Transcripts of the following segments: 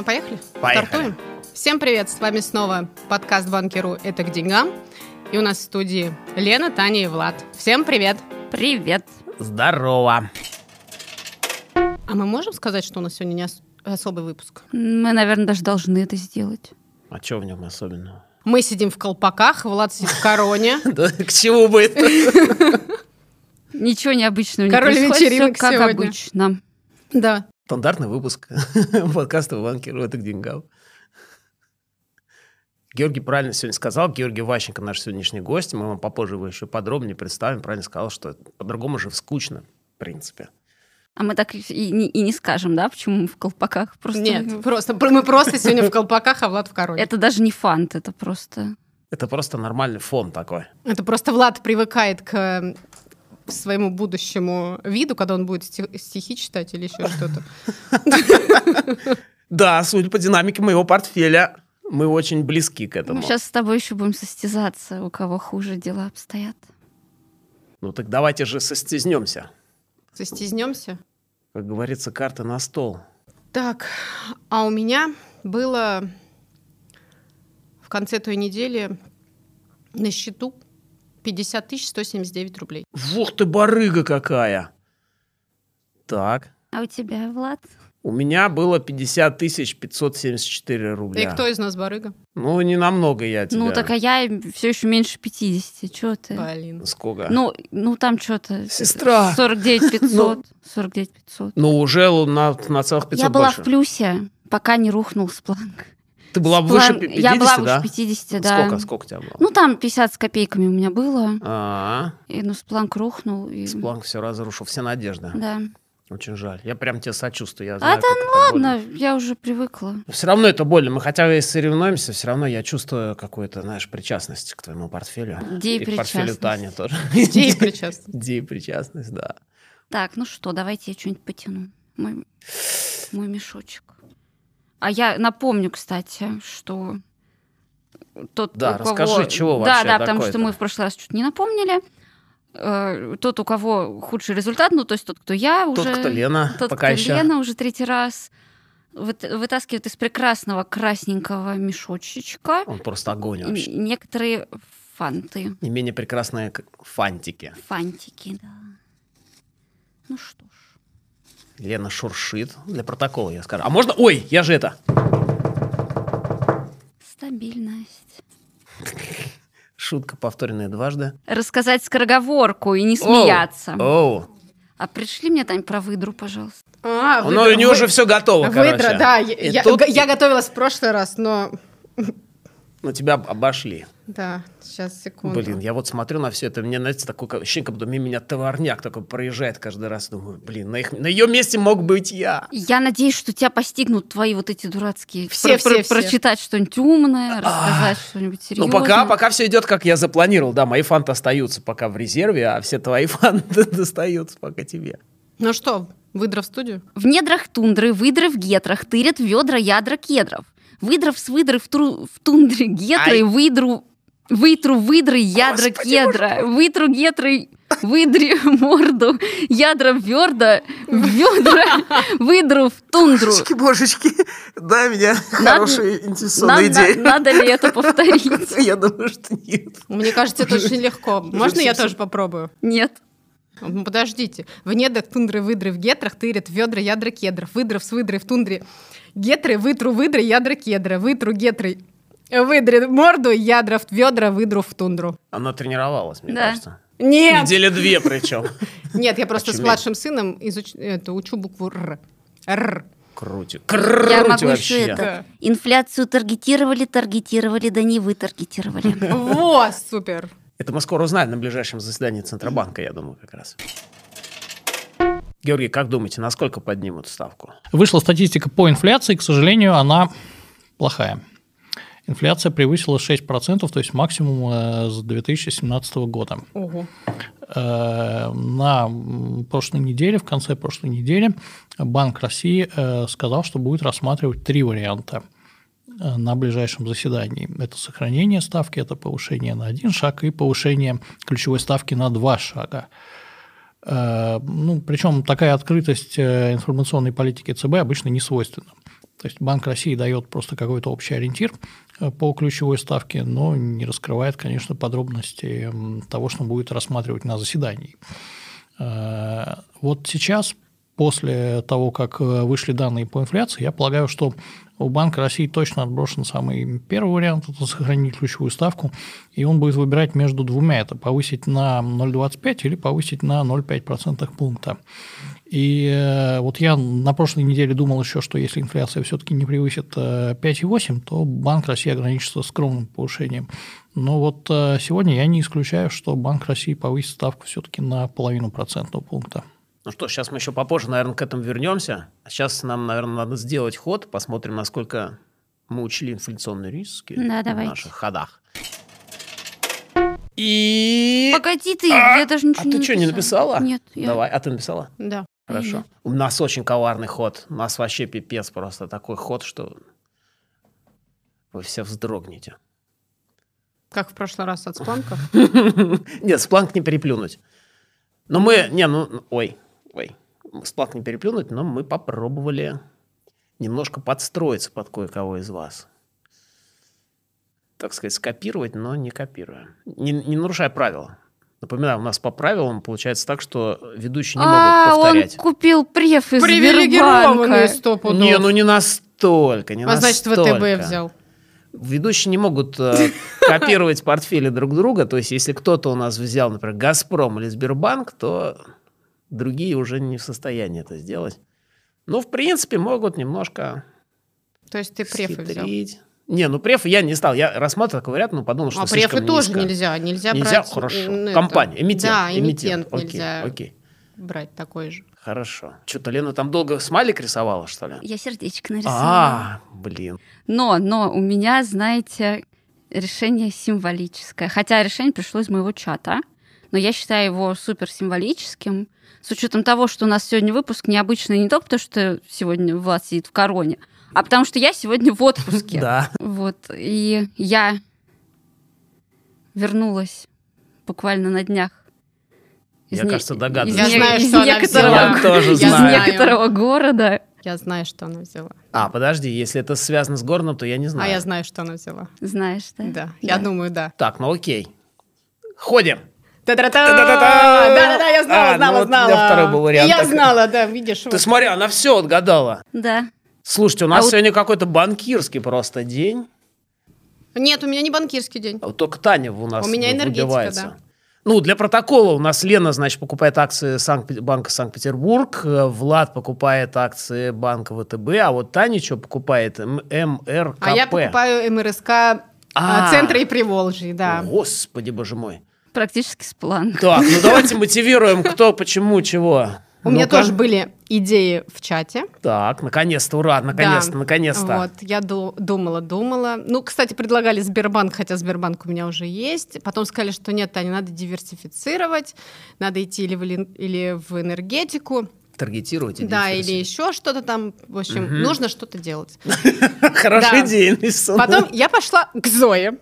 Ну, поехали? Поехали. Стартуем? Всем привет, с вами снова подкаст «Банкиру. Это к деньгам». И у нас в студии Лена, Таня и Влад. Всем привет! Привет. Здорово. А мы можем сказать, что у нас сегодня не ос- особый выпуск? Мы, наверное, даже должны это сделать. А что в нем особенного? Мы сидим в колпаках, Влад сидит в короне. Да к чему бы это? Ничего необычного не Король происходит, вечеринок всё как сегодня. обычно. Да. Стандартный выпуск подкаста «Банкиру. Это к деньгам». Георгий правильно сегодня сказал. Георгий Ващенко наш сегодняшний гость. Мы вам попозже его еще подробнее представим. Правильно сказал, что по-другому же скучно, в принципе. А мы так и не, и не скажем, да, почему мы в колпаках? Просто Нет, просто мы просто сегодня в колпаках, а Влад в короне. Это даже не фант, это просто... Это просто нормальный фон такой. Это просто Влад привыкает к своему будущему виду, когда он будет стих- стихи читать или еще что-то. Да, судя по динамике моего портфеля, мы очень близки к этому. Мы сейчас с тобой еще будем состязаться, у кого хуже дела обстоят. Ну так давайте же состезнемся. Состезнемся. Как говорится, карта на стол. Так, а у меня было в конце той недели на счету 50 тысяч 179 рублей. Ух ты, барыга какая! Так, А у тебя, Влад? у меня было 50 тысяч 574 рубля. И кто из нас барыга? Ну, не намного я тебя. Ну, так а я все еще меньше 50. Чего ты? Блин. Сколько? Ну, ну там что-то... Сестра. 49 500. 49 500. Ну, уже на, на целых 500 Я была больше. в плюсе, пока не рухнул спланк. Ты была выше Спланк- 50, Я была да? выше 50, да. Сколько, сколько у тебя было? Ну, там 50 с копейками у меня было. А, И, ну, спланк рухнул. И... Спланк все разрушил, все надежды. Да. Очень жаль. Я прям тебе сочувствую. Я А знаю, да как это Ладно, я уже привыкла. Все равно это больно. Мы хотя и соревнуемся, все равно я чувствую какую-то, знаешь, причастность к твоему портфелю. И к портфелю. Тани тоже. Идеи причастны. Депричастность, да. Так, ну что, давайте я что-нибудь потяну. Мой, мой мешочек. А я напомню, кстати, что тот, Да, у кого... расскажи, чего Да, вообще да, потому такое-то? что мы в прошлый раз чуть не напомнили. Э, Тот, у кого худший результат, ну, то есть тот, кто я Тот, уже... кто Лена, Тот, пока кто еще. Лена уже третий раз выт- вытаскивает из прекрасного красненького мешочечка Он просто огонь вообще. некоторые фанты, Не менее прекрасные фантики. фантики, да. Ну что ж. Лена шуршит. Для протокола я скажу. А можно... Ой, я же это... Стабильность. Шутка, повторенная дважды. Рассказать скороговорку и не смеяться. Оу. А пришли мне, Тань, про выдру, пожалуйста. А, Ну, у нее уже все готово, Выдра, короче. да. Я, И я- тут я готовилась в прошлый раз, но... ну, тебя обошли. Да, сейчас, секунду. Блин, я вот смотрю на все это, мне, знаете, такое ощущение, как будто мимо меня товарняк такой проезжает каждый раз. Думаю, блин, на, их, на ее месте мог быть я. Я надеюсь, что тебя постигнут твои вот эти дурацкие... Все, все, все. Прочитать что-нибудь умное, рассказать что-нибудь Ну, серьезное. пока, пока все идет, как я запланировал. Да, мои фанты остаются пока в резерве, а все твои фанты достаются пока тебе. Ну что, выдра в студию? В недрах тундры, выдры в гетрах, тырят ведра ядра кедров. Выдров с выдры в, тру- в тундре гетры, Ай. выдру, вытру выдры ядра Господи, кедра. Вытру гетры выдри морду, ядра верда, ведра, выдру в тундру. божечки, дай мне хорошие Надо, надо ли это повторить? Я думаю, что нет. Мне кажется, это очень легко. Можно я тоже попробую? Нет. Подождите. В недрах тундры, выдры в гетрах тырят ведра, ядра кедров. Выдров с выдрой в тундре. Гетры, вытру, выдры, ядра кедра. Вытру, гетры, выдри морду, ядра в ведра, выдру в тундру. Она тренировалась, мне Да. кажется. Нет! Недели две причем. Нет, я просто с младшим сыном изуч... это, учу букву Р. Р. Крутик. Я могу еще вообще. это. Да. Инфляцию таргетировали, таргетировали, да не вы таргетировали. Вот, супер. Это мы скоро узнаем на ближайшем заседании Центробанка, я думаю, как раз. Георгий, как думаете, насколько поднимут ставку? Вышла статистика по инфляции, к сожалению, она плохая. Инфляция превысила 6%, то есть максимум э, с 2017 года. Э, На прошлой неделе, в конце прошлой недели, Банк России э, сказал, что будет рассматривать три варианта на ближайшем заседании. Это сохранение ставки, это повышение на один шаг и повышение ключевой ставки на два шага. Э, Ну, причем такая открытость э, информационной политики ЦБ обычно не свойственна. То есть Банк России дает просто какой-то общий ориентир э, по ключевой ставке, но не раскрывает, конечно, подробности того, что будет рассматривать на заседании. Э, Вот сейчас, после того, как э, вышли данные по инфляции, я полагаю, что у Банка России точно отброшен самый первый вариант – это сохранить ключевую ставку, и он будет выбирать между двумя – это повысить на 0,25 или повысить на 0,5 процентных пункта. И э, вот я на прошлой неделе думал еще, что если инфляция все-таки не превысит э, 5,8, то Банк России ограничится скромным повышением. Но вот э, сегодня я не исключаю, что Банк России повысит ставку все-таки на половину процентного пункта. Ну что, сейчас мы еще попозже, наверное, к этому вернемся. Сейчас нам, наверное, надо сделать ход, посмотрим, насколько мы учли инфляционные риски Да, в давайте. наших ходах. И... Погоди ты, А, я даже ничего а ты что, не написала? Нет, я... Давай, а ты написала? Да. Хорошо. Нет. У нас очень коварный ход. У нас вообще пипец просто такой ход, что вы все вздрогнете. Как в прошлый раз от спланков. Нет, спланк не переплюнуть. Но мы... Не, ну... Ой, ой. Спланк не переплюнуть, но мы попробовали немножко подстроиться под кое-кого из вас. Так сказать, скопировать, но не копируя. Не, не нарушая правила. Напоминаю, у нас по правилам получается так, что ведущие не а, могут повторять. он купил преф из Привилегированный сто пудов. Не, ну не настолько, не А значит, настолько. ВТБ взял. Ведущие не могут э, копировать портфели друг друга. То есть, если кто-то у нас взял, например, «Газпром» или «Сбербанк», то другие уже не в состоянии это сделать. Ну, в принципе, могут немножко То есть ты префы взял. схитрить. Не, ну префы я не стал. Я рассматривал такой вариант, но подумал, что А префы тоже низко. нельзя. Нельзя, Нельзя? брать... Хорошо. это- Компания, эмитент. Да, эмитент. эмитент Окей, нельзя Окей, брать такой же. хорошо. Что-то Лена там долго смайлик рисовала, что ли? Я сердечко нарисовала. А, блин. Но, но у меня, знаете, решение символическое. Хотя решение пришло из моего чата, но я считаю его супер символическим. С учетом того, что у нас сегодня выпуск необычный не только потому, что сегодня Влад сидит в короне, а потому что я сегодня в отпуске. Да. Вот. И я вернулась буквально на днях. Я, не- кажется, догадываюсь. Я не- знаю, из что она некоторого, взяла. Я тоже из знаю. некоторого города. Я знаю, что она взяла. А, подожди, если это связано с горным, то я не знаю. А я знаю, что она взяла. Знаешь, да? Да, я думаю, да. Так, ну окей. Ходим. Да-да-да, я знала, А, ну знала, вот у меня знала. второй был вариант Я знала, да, видишь. Ты вот. смотри, она все отгадала. Да. Слушайте, у нас А вот- сегодня какой-то банкирский просто день. Нет, у меня не банкирский день. А вот Только Таня у нас У меня энергетика, выбивается. да. Ну, для протокола у нас Лена, значит, покупает акции Санкт- Банка Санкт-Петербург, э, Влад покупает акции Банка ВТБ, а вот Таня что покупает? МРКП. А я покупаю МРСК а, А. Центра и Приволжья, да. Господи, боже мой. Практически с план. Так, ну давайте мотивируем, кто, почему, чего. У меня Ну-ка. тоже были идеи в чате. Так, наконец-то, ура, наконец-то, Да. наконец-то. Вот, я ду- думала, думала. Ну, кстати, предлагали Сбербанк, хотя Сбербанк у меня уже есть. Потом сказали, что нет, Таня, надо диверсифицировать, надо идти или в, или в энергетику, Таргетируйте. да, или еще что-то там. В общем, Мгм. нужно что-то делать. Хорошая идея. Потом я пошла к Зое.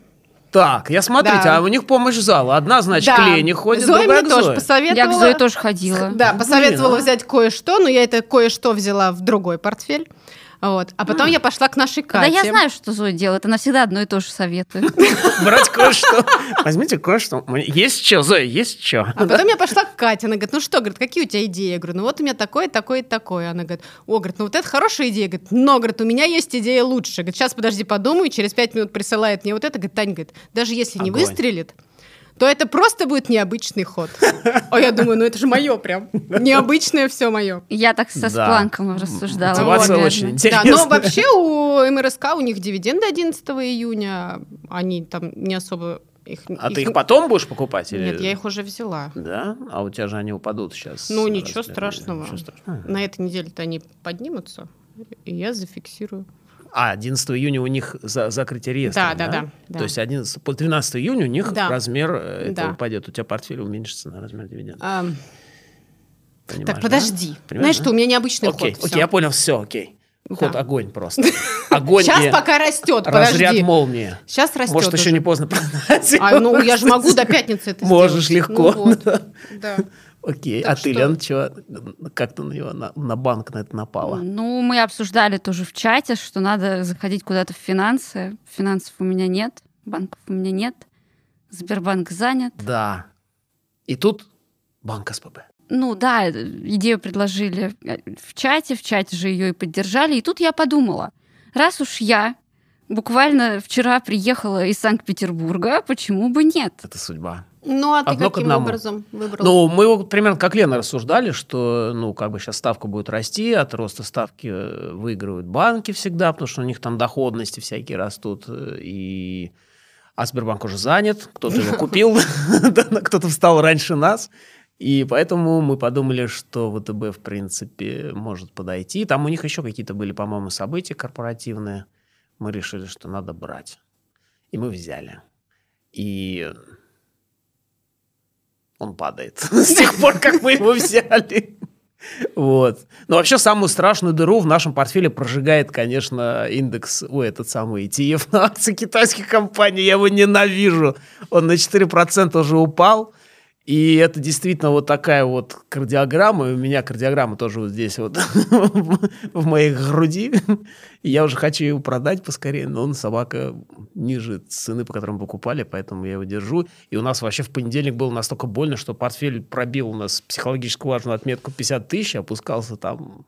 Так, я смотрите, Да. а у них помощь зала. Одна, значит, Да. к Лене ходит, Зоя другая мне к тоже Зое. посоветовала. Я к Зое тоже ходила. Да, посоветовала Блин, а. взять кое-что, но я это кое-что взяла в другой портфель. Вот. А потом я пошла к нашей Да Кате. я знаю, что Зоя делает. Она всегда одно и то же советует. Брать кое-что. Возьмите кое-что. Есть что, Зоя, есть что? А потом я пошла к Кате, она говорит, ну что, говорит, какие у тебя идеи? Я говорю, ну вот у меня такое, такое, такое. Она говорит, о, говорит, ну вот это хорошая идея. Говорит, но, говорит, у меня есть идея лучше. Говорит, сейчас подожди, подумай, через пять минут присылает мне вот это. Говорит, Таня, говорит, даже если не выстрелит, то это просто будет необычный ход. А я думаю, ну это же мое прям. Необычное все мое. Я так со Да. Спланком рассуждала. Мотивация Вот, очень интересная. Да, но вообще у МРСК у них дивиденды 11 июня. Они там не особо их... А ты их потом будешь покупать? или- Нет, я их уже взяла. Да? А у тебя же они упадут сейчас. Ну, ничего страшного. Ничего страшного. На этой неделе-то они поднимутся, и я зафиксирую. А, 11 июня у них за, закрытие реестра, Да, да, да, да. То есть 11, по 13 июня у них Да. размер э, этого Да. упадет. У тебя портфель уменьшится на размер дивиденда. Ам, Понимаешь, так, да? подожди. Понимаешь, Знаешь да? что, у меня необычный Окей, ход. окей, всё. я понял, все, окей. Ход Да. огонь просто. Огонь Сейчас и пока растет, разряд подожди. молнии. Сейчас растет Может, еще уже. не поздно продать. А, ну, я же могу до пятницы это Можешь сделать. легко. Ну, вот. Да. Окей. Так а ты, что- Лен, чего? Как ты на него, на, на банк на это напала? Ну, мы обсуждали тоже в чате, что надо заходить куда-то в финансы. Финансов у меня нет, банков у меня нет. Сбербанк занят. Да. И тут банк СПБ. Ну да, идею предложили э, в чате, в чате же ее и поддержали. И тут я подумала, раз уж я буквально вчера приехала из Санкт-Петербурга, почему бы нет? Это судьба. Ну, а ты Одно каким образом выбрал? Ну, мы вот примерно как Лена рассуждали, что, ну, как бы сейчас ставка будет расти, от роста ставки э, выигрывают банки всегда, потому что у них там доходности всякие растут, э, и... а Сбербанк уже занят, кто-то его купил, кто-то встал раньше нас, и поэтому мы подумали, что ВТБ, в принципе, может подойти. Там у них еще какие-то были, по-моему, события корпоративные. Мы решили, что надо брать. И мы взяли. И он падает с тех пор, как мы его взяли. Вот. Но вообще самую страшную дыру в нашем портфеле прожигает, конечно, индекс, ой, этот самый ETF на акции китайских компаний. Я его ненавижу. Он на 4% уже упал. И это действительно вот такая вот кардиограмма. И у меня кардиограмма тоже вот здесь вот в моей груди. И я уже хочу его продать поскорее, но он собака ниже цены, по которой мы покупали, поэтому я его держу. И у нас вообще в понедельник было настолько больно, что портфель пробил у нас психологически важную отметку 50 тысяч, опускался там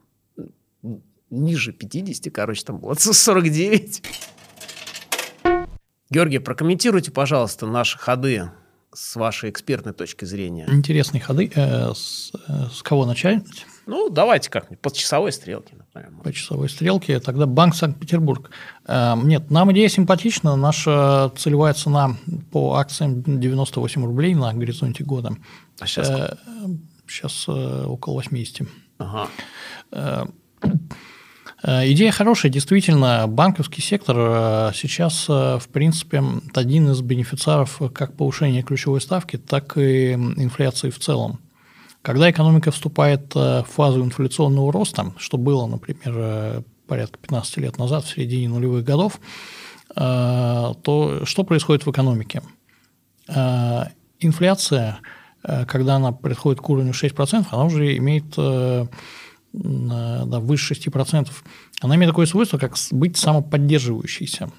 ниже 50, короче, там было 49. Георгий, прокомментируйте, пожалуйста, наши ходы с вашей экспертной точки зрения. Интересные ходы. Э, С, э, с кого начать? Ну, давайте как-нибудь по часовой стрелке, например. По часовой стрелке. Тогда Банк Санкт-Петербург. Э, Нет, нам идея симпатична. Наша целевая цена по акциям 98 рублей на горизонте года. А сейчас Э, Сейчас э, около 80. Ага. Э, Идея хорошая, действительно, банковский сектор э, сейчас, э, в принципе, один из бенефициаров как повышения ключевой ставки, так и инфляции в целом. Когда экономика вступает э, в фазу инфляционного роста, что было, например, э, порядка 15 лет назад, в середине нулевых годов, э, то что происходит в экономике? Э, Инфляция, э, когда она приходит к уровню 6%, она уже имеет э, да, выше 6%, она имеет такое свойство, как быть самоподдерживающейся.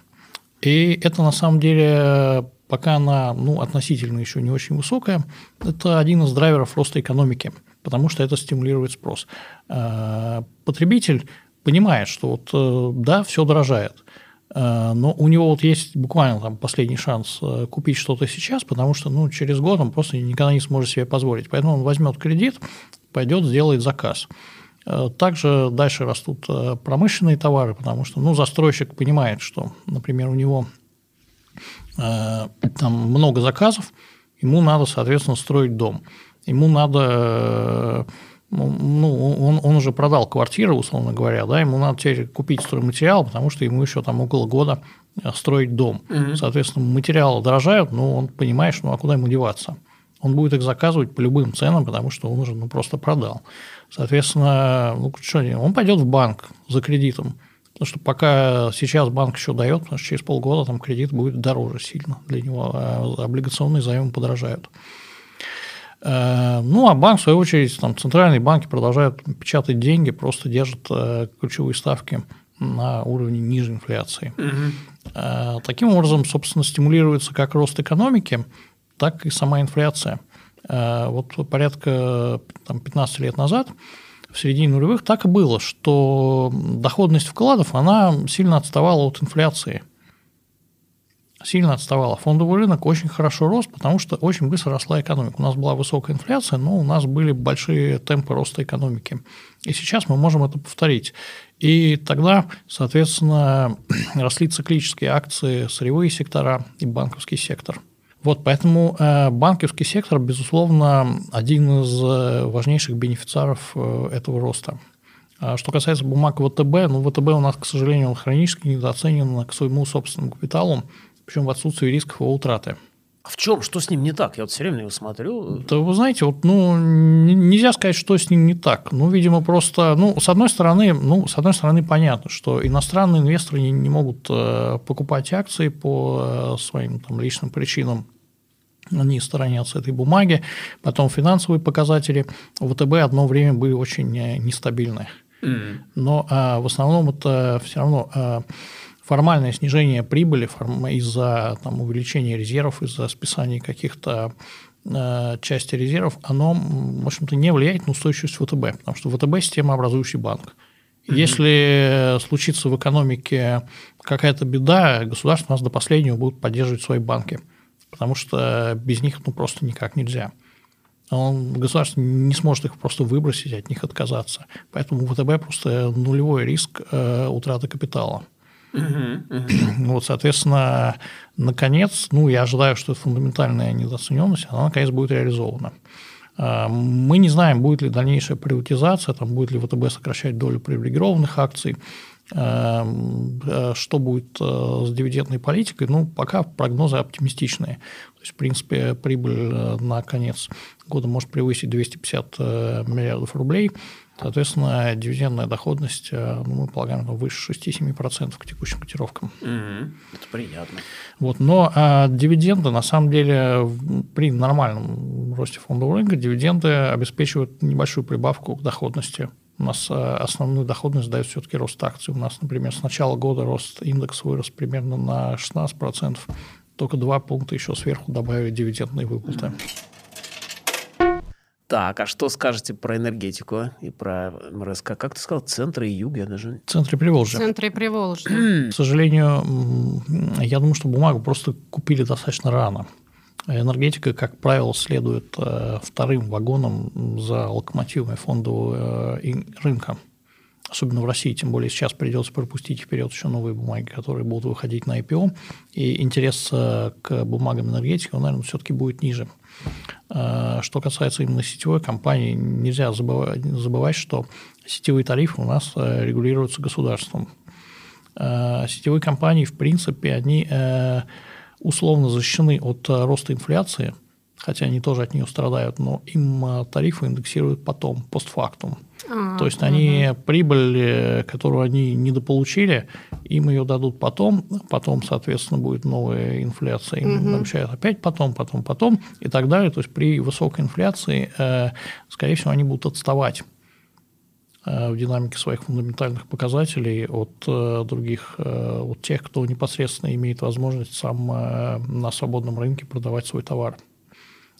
И это на самом деле, пока она ну, относительно еще не очень высокая, это один из драйверов роста экономики, потому что это стимулирует спрос. Э, Потребитель понимает, что вот э, да, все дорожает, э, но у него вот есть буквально там последний шанс э, купить что-то сейчас, потому что ну, через год он просто никогда не сможет себе позволить. Поэтому он возьмет кредит, пойдет, сделает заказ. Э, Также дальше растут э, промышленные товары, потому что ну, застройщик понимает, что, например, у него э, там много заказов, ему надо, соответственно, строить дом. Ему надо, э, ну, он, он уже продал квартиру, условно говоря, да, ему надо теперь купить стройматериал, потому что ему еще там около года строить дом. Соответственно, материалы дорожают, но он понимает, что ну, а куда ему деваться? Он будет их заказывать по любым ценам, потому что он уже ну, просто продал. Соответственно, ну, что, он пойдет в банк за кредитом. Потому что пока сейчас банк еще дает, потому что через полгода там кредит будет дороже сильно для него, а облигационные займы подорожают. Э, Ну, а банк, в свою очередь, там, центральные банки продолжают печатать деньги, просто держат э, ключевые ставки на уровне ниже инфляции. Э, Таким образом, собственно, стимулируется как рост экономики, так и сама инфляция. Э, Вот порядка там, 15 лет назад, в середине нулевых, так и было, что доходность вкладов, она сильно отставала от инфляции. Сильно отставала. Фондовый рынок очень хорошо рос, потому что очень быстро росла экономика. У нас была высокая инфляция, но у нас были большие темпы роста экономики. И сейчас мы можем это повторить. И тогда, соответственно, росли циклические акции, сырьевые сектора и банковский сектор. Вот, поэтому э, банковский сектор, безусловно, один из э, важнейших бенефициаров э, этого роста. А что касается бумаг ВТБ, ну, ВТБ у нас, к сожалению, он хронически недооценен к своему собственному капиталу, причем в отсутствии рисков его утраты. А в чем? Что с ним не так? Я вот все время на него смотрю. Да вы знаете, вот, ну, нельзя сказать, что с ним не так. Ну, видимо, просто, ну, с одной стороны, ну, с одной стороны, понятно, что иностранные инвесторы не, не могут э, покупать акции по э, своим там, личным причинам. они сторонятся этой бумаги. Потом финансовые показатели ВТБ одно время были очень э, нестабильны. Но а, в основном это все равно а, формальное снижение прибыли из-за там, увеличения резервов, из-за списания каких-то а, части резервов, оно, в общем-то, не влияет на устойчивость ВТБ, потому что ВТБ – системообразующий банк. Если случится в экономике какая-то беда, государство у нас до последнего будет поддерживать свои банки, потому что без них ну, просто никак нельзя. Он, государство не сможет их просто выбросить, от них отказаться. Поэтому у ВТБ просто нулевой риск э, утраты капитала. Вот, соответственно, наконец, ну, я ожидаю, что фундаментальная недооцененность, она наконец будет реализована. А, мы не знаем, будет ли дальнейшая приватизация, там, будет ли ВТБ сокращать долю привилегированных акций, а, а, что будет с дивидендной политикой, ну, пока прогнозы оптимистичные. То есть, в принципе, прибыль на конец года может превысить 250 миллиардов рублей. Соответственно, дивидендная доходность, ну, мы полагаем, выше 6-7% к текущим котировкам. Угу. Это приятно. Вот, но а, дивиденды, на самом деле, при нормальном росте фондового рынка, дивиденды обеспечивают небольшую прибавку к доходности. У нас а, основную доходность дает все-таки рост акций. У нас, например, с начала года рост индекс вырос примерно на 16%. Только два пункта еще сверху добавили дивидендные выплаты. Так, а что скажете про энергетику и про МРСК? Как ты сказал, центры и юг? Я даже... Центры Приволжья. Центры Приволжья. К сожалению, я думаю, что бумагу просто купили достаточно рано. Энергетика, как правило, следует э, вторым вагоном за локомотивами фондового э, рынка. Особенно в России, тем более сейчас придется пропустить вперед еще новые бумаги, которые будут выходить на IPO. И интерес э, к бумагам энергетики, он, наверное, все-таки будет ниже. Э, что касается именно сетевой компании, нельзя забывать, что сетевые тарифы у нас э, регулируются государством. Э, сетевые компании, в принципе, они условно защищены от роста инфляции, хотя они тоже от нее страдают, но им тарифы индексируют потом, постфактум. А, То есть они угу. прибыль, которую они недополучили, им ее дадут потом, потом, соответственно, будет новая инфляция, им угу. обещают опять потом, потом, потом и так далее. То есть при высокой инфляции, э, скорее всего, они будут отставать э, в динамике своих фундаментальных показателей от э, других, от тех, кто непосредственно имеет возможность сам на свободном рынке продавать свой товар.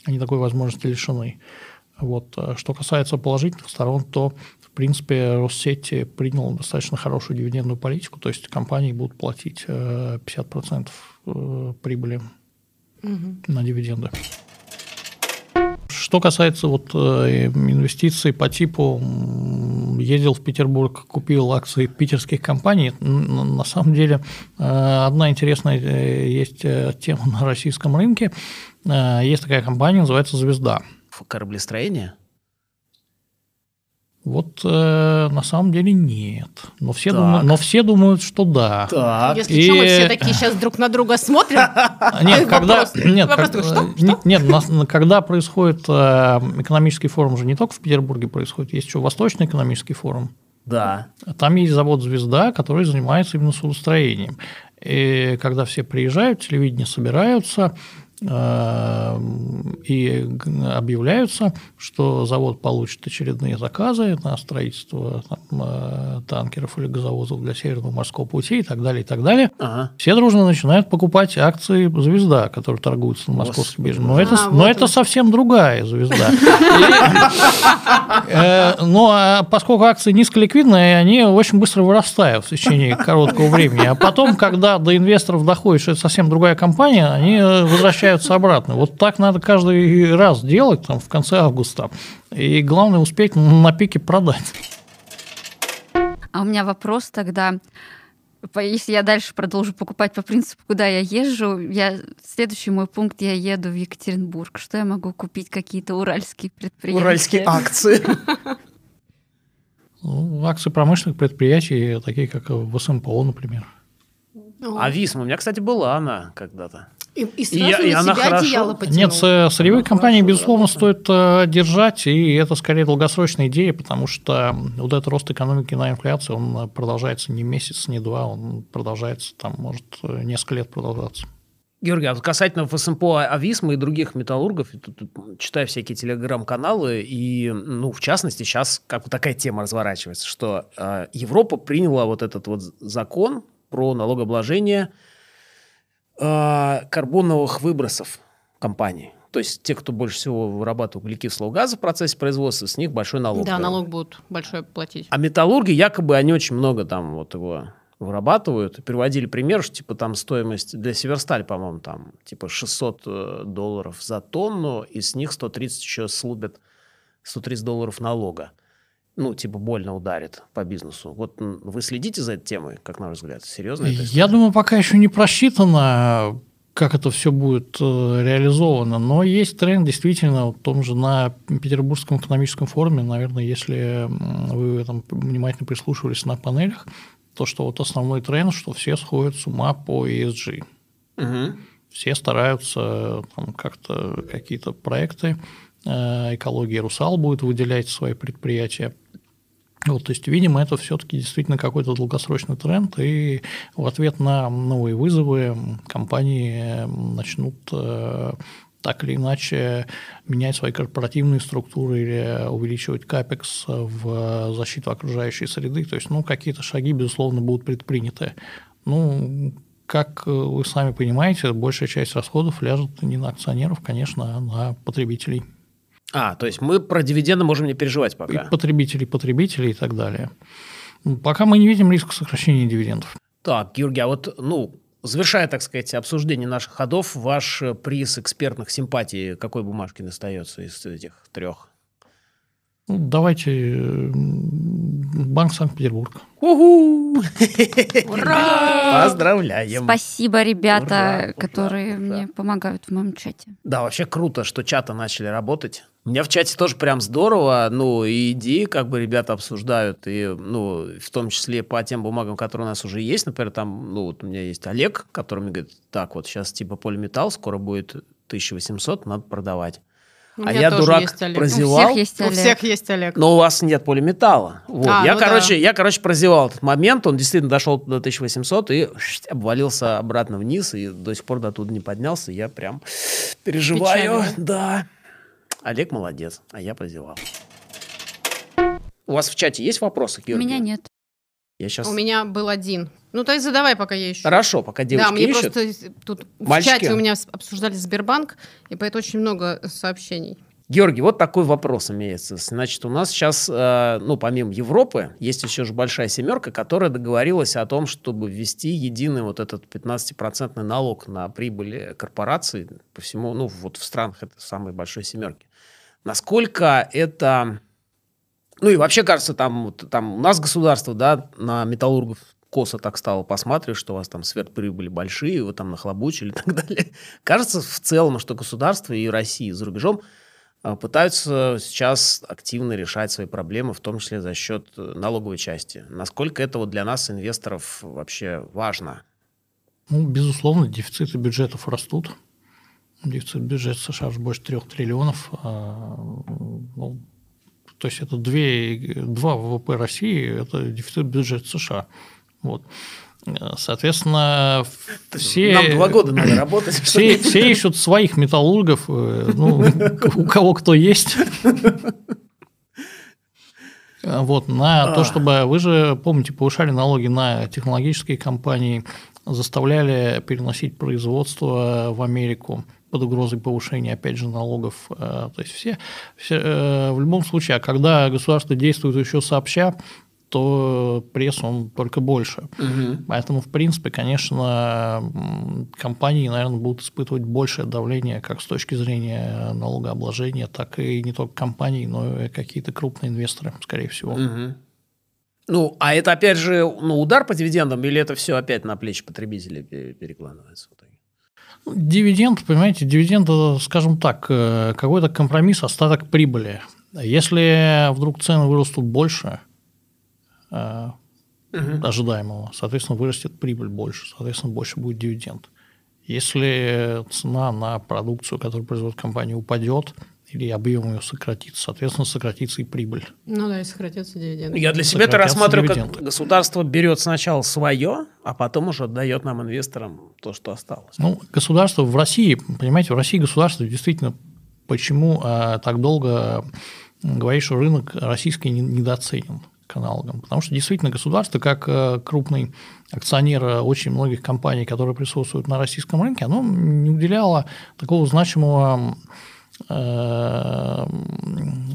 Они такой возможности лишены. Вот. Что касается положительных сторон, то в принципе, Россети принял достаточно хорошую дивидендную политику, то есть компании будут платить 50% э, э, прибыли угу. на дивиденды. Что касается вот э, инвестиций по типу ездил в Петербург, купил акции питерских компаний, на самом деле одна интересная есть тема на российском рынке. Есть такая компания, называется «Звезда». Кораблестроение? Вот э, на самом деле нет. Но все, думают, но все думают, что да. Так. Если и... что, мы все такие сейчас друг на друга смотрим. Нет, когда, нет, нет, когда происходит э, экономический форум же не только в Петербурге происходит, есть еще Восточный экономический форум. Да. Там есть завод «Звезда», который занимается именно судостроением. И когда все приезжают, телевидение собираются, и объявляются, что завод получит очередные заказы на строительство там, э, танкеров или газовозов для Северного морского пути и так далее, и так далее. Ага. Все дружно начинают покупать акции «Звезда», которые торгуются на московской бирже. Но, а, это, вот но это совсем другая «Звезда». Э, ну, а поскольку акции низколиквидные, они очень быстро вырастают в течение короткого времени. А потом, когда до инвесторов доходит, что это совсем другая компания, они возвращаются возвращаются обратно. Вот так надо каждый раз делать там, в конце августа. И главное успеть на пике продать. А у меня вопрос тогда. Если я дальше продолжу покупать по принципу, куда я езжу, я следующий мой пункт я еду в Екатеринбург. Что я могу купить? Какие-то уральские предприятия? Уральские акции. Ну, акции промышленных предприятий, такие как в СМПО, например. А Висма, у меня, кстати, была она когда-то. И, и сразу и, на и себя хорошо... одеяло потянул. Нет, сырьевые компании, безусловно, стоит э, держать, и это скорее долгосрочная идея, потому что вот этот рост экономики на инфляцию, он продолжается не месяц, не два, он продолжается, там, может, несколько лет продолжаться. Георгий, а касательно ФСМПО Ависма и других металлургов, тут, тут, читаю всякие телеграм-каналы, и, ну, в частности, сейчас как бы такая тема разворачивается, что э, Европа приняла вот этот вот закон про налогообложение э, карбоновых выбросов компаний. То есть те, кто больше всего вырабатывает углекислого газа в процессе производства, с них большой налог. Да, налог будут большой платить. А металлурги, якобы, они очень много там вот его вырабатывают. Приводили пример, что типа там стоимость для Северсталь, по-моему, там типа 600 э, долларов за тонну, и с них 130 еще слубят 130 долларов налога. Ну, типа больно ударит по бизнесу. Вот вы следите за этой темой, как на ваш взгляд? Серьезно? Я думаю, пока еще не просчитано, как это все будет э, реализовано. Но есть тренд действительно в том же на Петербургском экономическом форуме, наверное, если вы там внимательно прислушивались на панелях, то, что вот основной тренд, что все сходят с ума по ESG. Угу. Все стараются там, как-то какие-то проекты, э, экология Русал будет выделять свои предприятия. Вот, то есть, видимо, это все-таки действительно какой-то долгосрочный тренд, и в ответ на новые вызовы компании начнут э, так или иначе менять свои корпоративные структуры или увеличивать капекс в защиту окружающей среды. То есть, ну, какие-то шаги, безусловно, будут предприняты. Ну, как вы сами понимаете, большая часть расходов ляжет не на акционеров, конечно, а на потребителей. А, то есть мы про дивиденды можем не переживать пока. И потребители, потребители и так далее. Пока мы не видим риска сокращения дивидендов. Так, Георгий, а вот, ну, Завершая, так сказать, обсуждение наших ходов, ваш приз экспертных симпатий какой бумажки достается из этих трех? Ну, давайте Банк Санкт-Петербург. Ура! Поздравляем! Спасибо, ребята, ура, которые ура, мне помогают в моем чате. Да, вообще круто, что чаты начали работать. У меня в чате тоже прям здорово, ну, и идеи как бы ребята обсуждают, и, ну, в том числе по тем бумагам, которые у нас уже есть, например, там, ну, вот у меня есть Олег, который мне говорит, так, вот сейчас типа полиметалл, скоро будет 1800, надо продавать. А я дурак прозевал. У всех есть Олег. У всех есть Олег. Но у вас нет полиметалла. Вот. А, я, ну короче, да. я, короче, прозевал этот момент. Он действительно дошел до 1800 и обвалился обратно вниз. И до сих пор до туда не поднялся. Я прям переживаю. Печально. Да. Олег молодец, а я прозевал. У вас в чате есть вопросы, Георгий? У меня нет. Я сейчас... У меня был один. Ну, то есть задавай, пока я ищу. Хорошо, пока девушки Да, мне ищут. просто тут Мальчики. в чате у меня обсуждали Сбербанк, и поэтому очень много сообщений. Георгий, вот такой вопрос имеется. Значит, у нас сейчас, э, ну, помимо Европы, есть еще же большая семерка, которая договорилась о том, чтобы ввести единый вот этот 15% налог на прибыли корпораций по всему, ну, вот в странах это самой большой семерки. Насколько это... Ну и вообще, кажется, там, там у нас государство, да, на металлургов косо так стало посматривать, что у вас там сверхприбыли большие, вы там нахлобучили и так далее. Кажется в целом, что государство и Россия за рубежом а, пытаются сейчас активно решать свои проблемы, в том числе за счет налоговой части. Насколько это вот для нас, инвесторов, вообще важно? Ну, безусловно, дефициты бюджетов растут. Дефицит бюджета США уже больше трех триллионов. А, ну, то есть это 2, 2 ВВП России, это дефицит бюджета США. Вот. Соответственно, все... Нам два года надо работать. Все, все ищут своих металлургов, э, ну, у кого кто есть. Вот, на то, чтобы... Вы же, помните, повышали налоги на технологические компании, заставляли переносить производство в Америку под угрозой повышения, опять же, налогов. Э, то есть все, все э, в любом случае, а когда государство действует еще сообща, то пресс он только больше. Угу. Поэтому, в принципе, конечно, компании, наверное, будут испытывать большее давление как с точки зрения налогообложения, так и не только компании, но и какие-то крупные инвесторы, скорее всего. Угу. Ну, а это опять же ну, удар по дивидендам, или это все опять на плечи потребителей перекладывается в итоге? Ну, дивиденд, понимаете, дивиденд, скажем так, э, какой-то компромисс, остаток прибыли. Если вдруг цены вырастут больше, угу. ожидаемого. Соответственно, вырастет прибыль больше, соответственно, больше будет дивиденд. Если цена на продукцию, которую производит компания, упадет, или объем ее сократится, соответственно, сократится и прибыль. Ну да, и сократятся дивиденды. Я для себя это рассматриваю, как дивиденды. государство берет сначала свое, а потом уже отдает нам, инвесторам, то, что осталось. Ну, государство в России, понимаете, в России государство действительно почему а, так долго говорит, что рынок российский не- недооценен к аналогам? Потому что действительно государство, как э, крупный акционер э, очень многих компаний, которые присутствуют на российском рынке, оно не уделяло такого значимого э,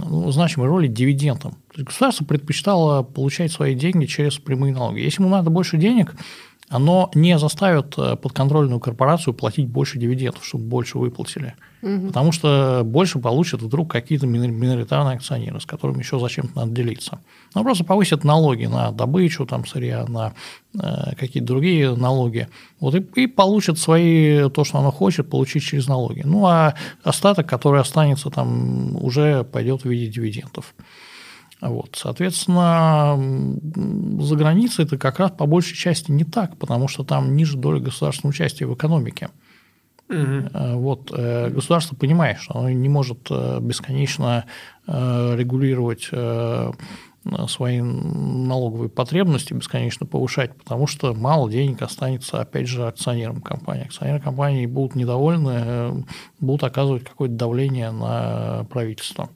ну, значимой роли дивидендам. Государство предпочитало получать свои деньги через прямые налоги. Если ему надо больше денег, оно не заставит э, подконтрольную корпорацию платить больше дивидендов, чтобы больше выплатили. Потому что больше получат вдруг какие-то минор- миноритарные акционеры, с которыми еще зачем-то надо делиться. Ну, просто повысят налоги на добычу там, сырья, на э, какие-то другие налоги. Вот, и, и получат свои, то, что оно хочет, получить через налоги. Ну, а остаток, который останется там, уже пойдет в виде дивидендов. Вот, соответственно, за границей это как раз по большей части не так, потому что там ниже доля государственного участия в экономике. Э, Вот, э, государство понимает, что оно не может э, бесконечно регулировать свои налоговые потребности, бесконечно повышать, потому что мало денег останется, опять же, акционерам компании. Акционеры компании будут недовольны, будут оказывать какое-то давление на правительство.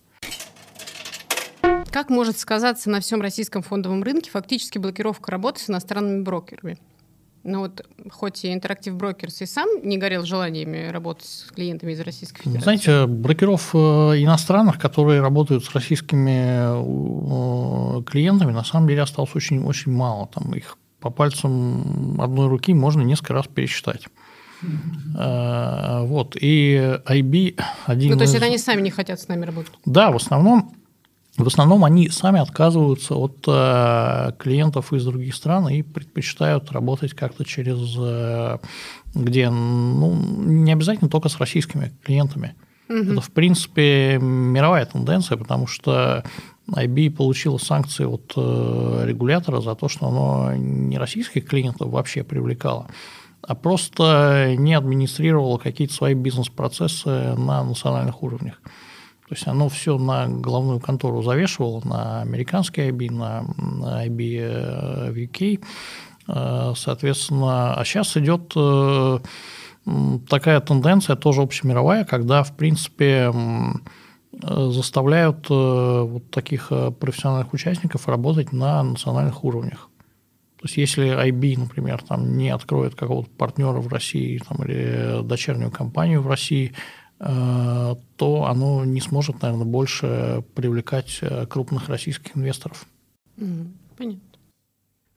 Как может сказаться на всем российском фондовом рынке фактически блокировка работы с иностранными брокерами? Ну вот, хоть и Interactive Brokers и сам не горел желаниями работать с клиентами из Российской Ну, Федерации. Знаете, брокеров э, иностранных, которые работают с российскими э, клиентами, на самом деле осталось очень, очень мало. Там их по пальцам одной руки можно несколько раз пересчитать. Э, Вот. И IB один ну, то есть из- это они сами не хотят с нами работать. Да, в основном, в основном они сами отказываются от э, клиентов из других стран и предпочитают работать как-то через, э, где, ну, не обязательно только с российскими клиентами. Это, в принципе, мировая тенденция, потому что IB получила санкции от э, регулятора за то, что оно не российских клиентов вообще привлекало, а просто не администрировало какие-то свои бизнес-процессы на национальных уровнях. То есть оно все на головную контору завешивало, на американский IB, на IB э, в UK. Э, Соответственно, а сейчас идет э, такая тенденция, тоже общемировая, когда, в принципе, заставляют вот таких профессиональных участников работать на национальных уровнях. То есть, если IB, например, там не откроет какого-то партнера в России там, или дочернюю компанию в России, то оно не сможет, наверное, больше привлекать э, крупных российских инвесторов. Понятно.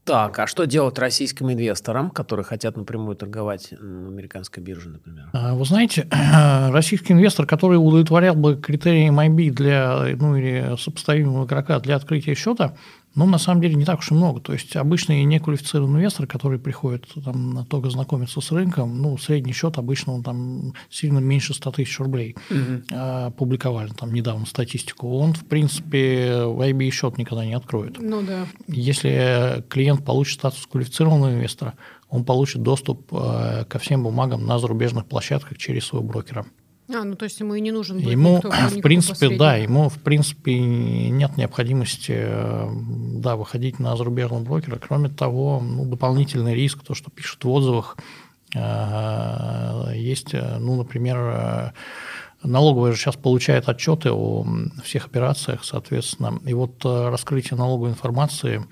Так, а что делать российским инвесторам, которые хотят напрямую торговать на американской бирже, например? А, Вы знаете, российский инвестор, который удовлетворял бы критериям IB для, ну, или сопоставимого игрока для открытия счета, ну, на самом деле, не так уж и много. То есть, обычный неквалифицированный инвестор, который приходит там, только знакомиться с рынком, ну, средний счет обычно он там сильно меньше 100 тысяч рублей. А, Публиковали там недавно статистику. Он, в принципе, в IB счет никогда не откроет. Ну да. Если клиент получит статус квалифицированного инвестора, он получит доступ э, ко всем бумагам на зарубежных площадках через своего брокера. А, ну то есть ему и не нужен будет Ему, никто, в никакой принципе, да, ему, в принципе, нет необходимости э, да, выходить на зарубежного брокера. Кроме того, ну, дополнительный риск, то, что пишут в отзывах, э, есть, э, ну, например, Налоговая же сейчас получает отчеты о всех операциях, соответственно. И вот раскрытие налоговой информации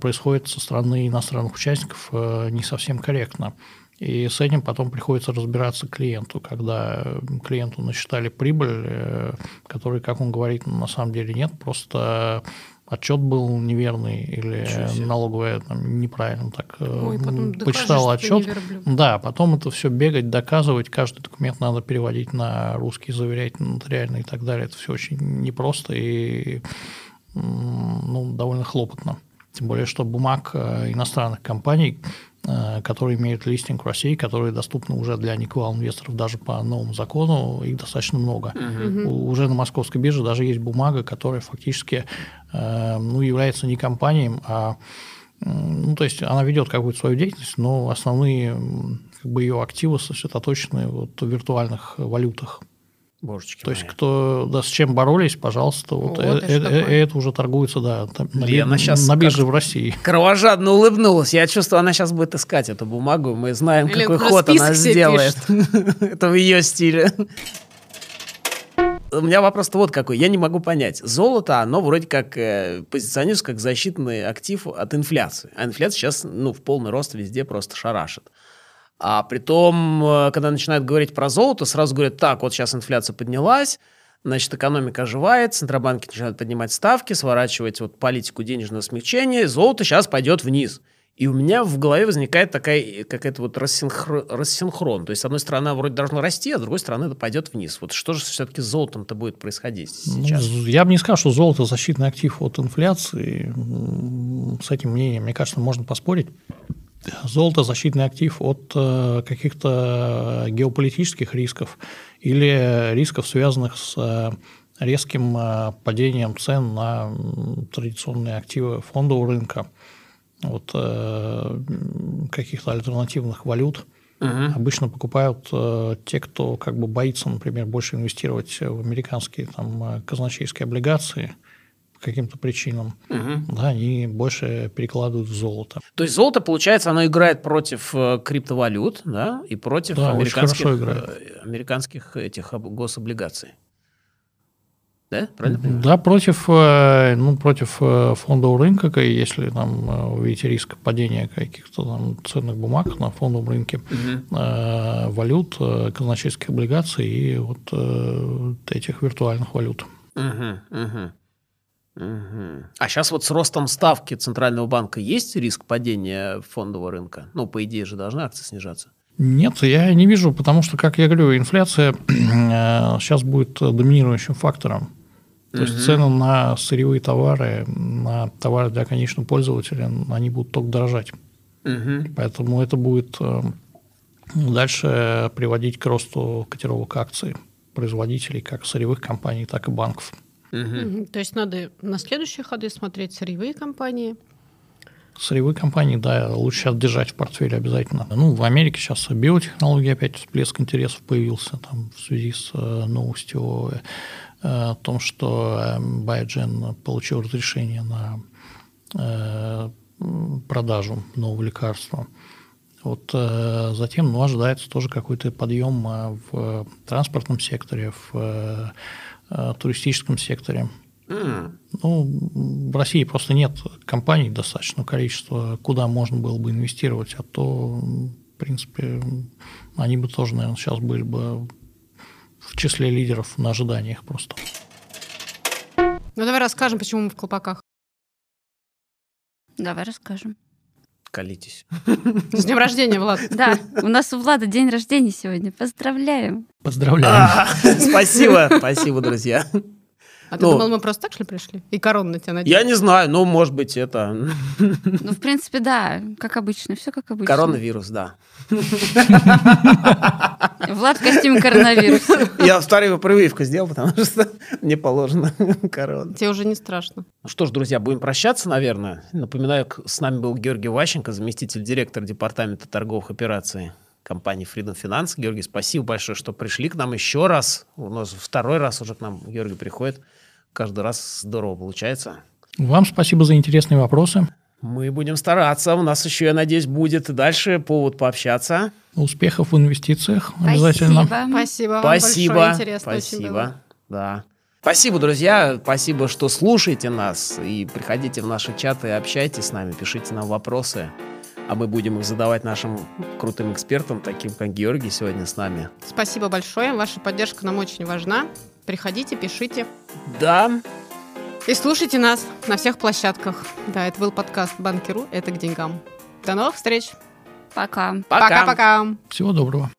происходит со стороны иностранных участников э, не совсем корректно. И с этим потом приходится разбираться клиенту, когда э, клиенту насчитали прибыль, э, которой, как он говорит, на самом деле нет, просто отчет был неверный или налоговая там, неправильно так э, Ой, потом почитала отчет. Да, потом это все бегать, доказывать, каждый документ надо переводить на русский, заверять на нотариальный и так далее. Это все очень непросто и ну, довольно хлопотно. Тем более, что бумаг э, иностранных компаний, э, которые имеют листинг в России, которые доступны уже для никвал инвесторов даже по новому закону, их достаточно много. У- Уже на московской бирже даже есть бумага, которая фактически э, ну, является не компанией, а ну, то есть она ведет какую-то свою деятельность, но основные как бы, ее активы сосредоточены вот в виртуальных валютах. Божечки То есть, мои. кто да, с чем боролись, пожалуйста, вот, Вот э- э- э- это уже торгуется, да, там, на, Лена бир- щас на бирже в России. Кровожадно улыбнулась. Я чувствую, она сейчас будет искать эту бумагу. Мы знаем, Или какой ход она сделает. Это в ее стиле. У меня вопрос-то вот какой. Я не могу понять. Золото, оно вроде как э, позиционируется как защитный актив от инфляции. А инфляция сейчас ну, в полный рост везде просто шарашит. А при том, э, когда начинают говорить про золото, сразу говорят, так, вот сейчас инфляция поднялась, значит, экономика оживает, центробанки начинают поднимать ставки, сворачивать вот политику денежного смягчения, золото сейчас пойдет вниз. И у меня в голове возникает такая какая-то вот рассинхро- рассинхрон. То есть, с одной стороны, вроде должна расти, а с другой стороны, это пойдет вниз. Вот что же все-таки с золотом-то будет происходить Ну, сейчас? з- я бы не сказал, что золото защитный актив от инфляции. С этим мнением, мне кажется, можно поспорить. Золото защитный актив от э, каких-то геополитических рисков или рисков, связанных с э, резким э, падением цен на традиционные активы фондового рынка, вот, каких-то альтернативных валют. Мгм. Обычно покупают те, кто как бы боится, например, больше инвестировать в американские там, казначейские облигации каким-то причинам. Мгм. Да, они больше перекладывают в золото. То есть золото, получается, оно играет против э, криптовалют, да, и против Да, американских, э, американских этих об- гособлигаций. Да, правильно понимаю? Да, против, э, ну, против фондового рынка, ка- если там увидите риск падения каких-то там ценных бумаг на фондовом рынке, э, валют, казначейских облигаций и вот э, этих виртуальных валют. Мгм, мгм, мгм. А сейчас вот с ростом ставки Центрального банка есть риск падения фондового рынка? Ну, по идее же должны акции снижаться. Нет, я не вижу, потому что, как я говорю, инфляция э, сейчас будет доминирующим фактором. То Мгм. есть цены на сырьевые товары, на товары для конечного пользователя, они будут только дорожать. Мгм. Поэтому это будет э, дальше приводить к росту котировок акций производителей, как сырьевых компаний, так и банков. Мгм. То есть надо на следующие ходы смотреть сырьевые компании. Сырьевые компании, да, лучше держать в портфеле обязательно. Ну, в Америке сейчас биотехнологии опять всплеск интересов появился там, в связи с э, новостью о, э, о том, что э, Biogen получил разрешение на э, продажу нового лекарства. Вот э, затем ну, ожидается тоже какой-то подъем в транспортном секторе, в э, э, туристическом секторе. Ну, в России просто нет компаний достаточного количества, куда можно было бы инвестировать, а то, в принципе, они бы тоже, наверное, сейчас были бы в числе лидеров на ожиданиях просто. Ну давай расскажем, почему мы в колпаках. Давай расскажем. Колитесь. С днем рождения, Влад. Да, у нас у Влада день рождения сегодня. Поздравляем. Поздравляю. А, Спасибо, спасибо, друзья. А ты Ну. думал, мы просто так, что ли, пришли? И корону на тебя надели? Я не знаю, ну, может быть, это Ну, в принципе, да, как обычно, все как обычно. коронавирус, да. Влад в костюме коронавируса. Я вторую прививку сделал, потому что мне положено корона. Тебе уже не страшно. Ну что ж, друзья, будем прощаться, наверное. Напоминаю, с нами был Георгий Ващенко, заместитель директора департамента торговых операций компании Freedom Finance. Георгий, спасибо большое, что пришли к нам еще раз. У нас второй раз уже к нам Георгий приходит. Каждый раз здорово получается. Вам спасибо за интересные вопросы. Мы будем стараться. У нас еще, я надеюсь, будет и дальше повод пообщаться. Успехов в инвестициях обязательно. Спасибо. Спасибо вам Спасибо. большое. Спасибо. Да. Спасибо, друзья. Спасибо, что слушаете нас. И приходите в наши чаты и общайтесь с нами. Пишите нам вопросы. А мы будем их задавать нашим крутым экспертам, таким как Георгий сегодня с нами. Спасибо большое. Ваша поддержка нам очень важна. Приходите, пишите. Да, И слушайте нас на всех площадках. Да, это был подкаст Банкиру. Это к деньгам. До новых встреч. Пока. пока. Пока-пока. Всего доброго.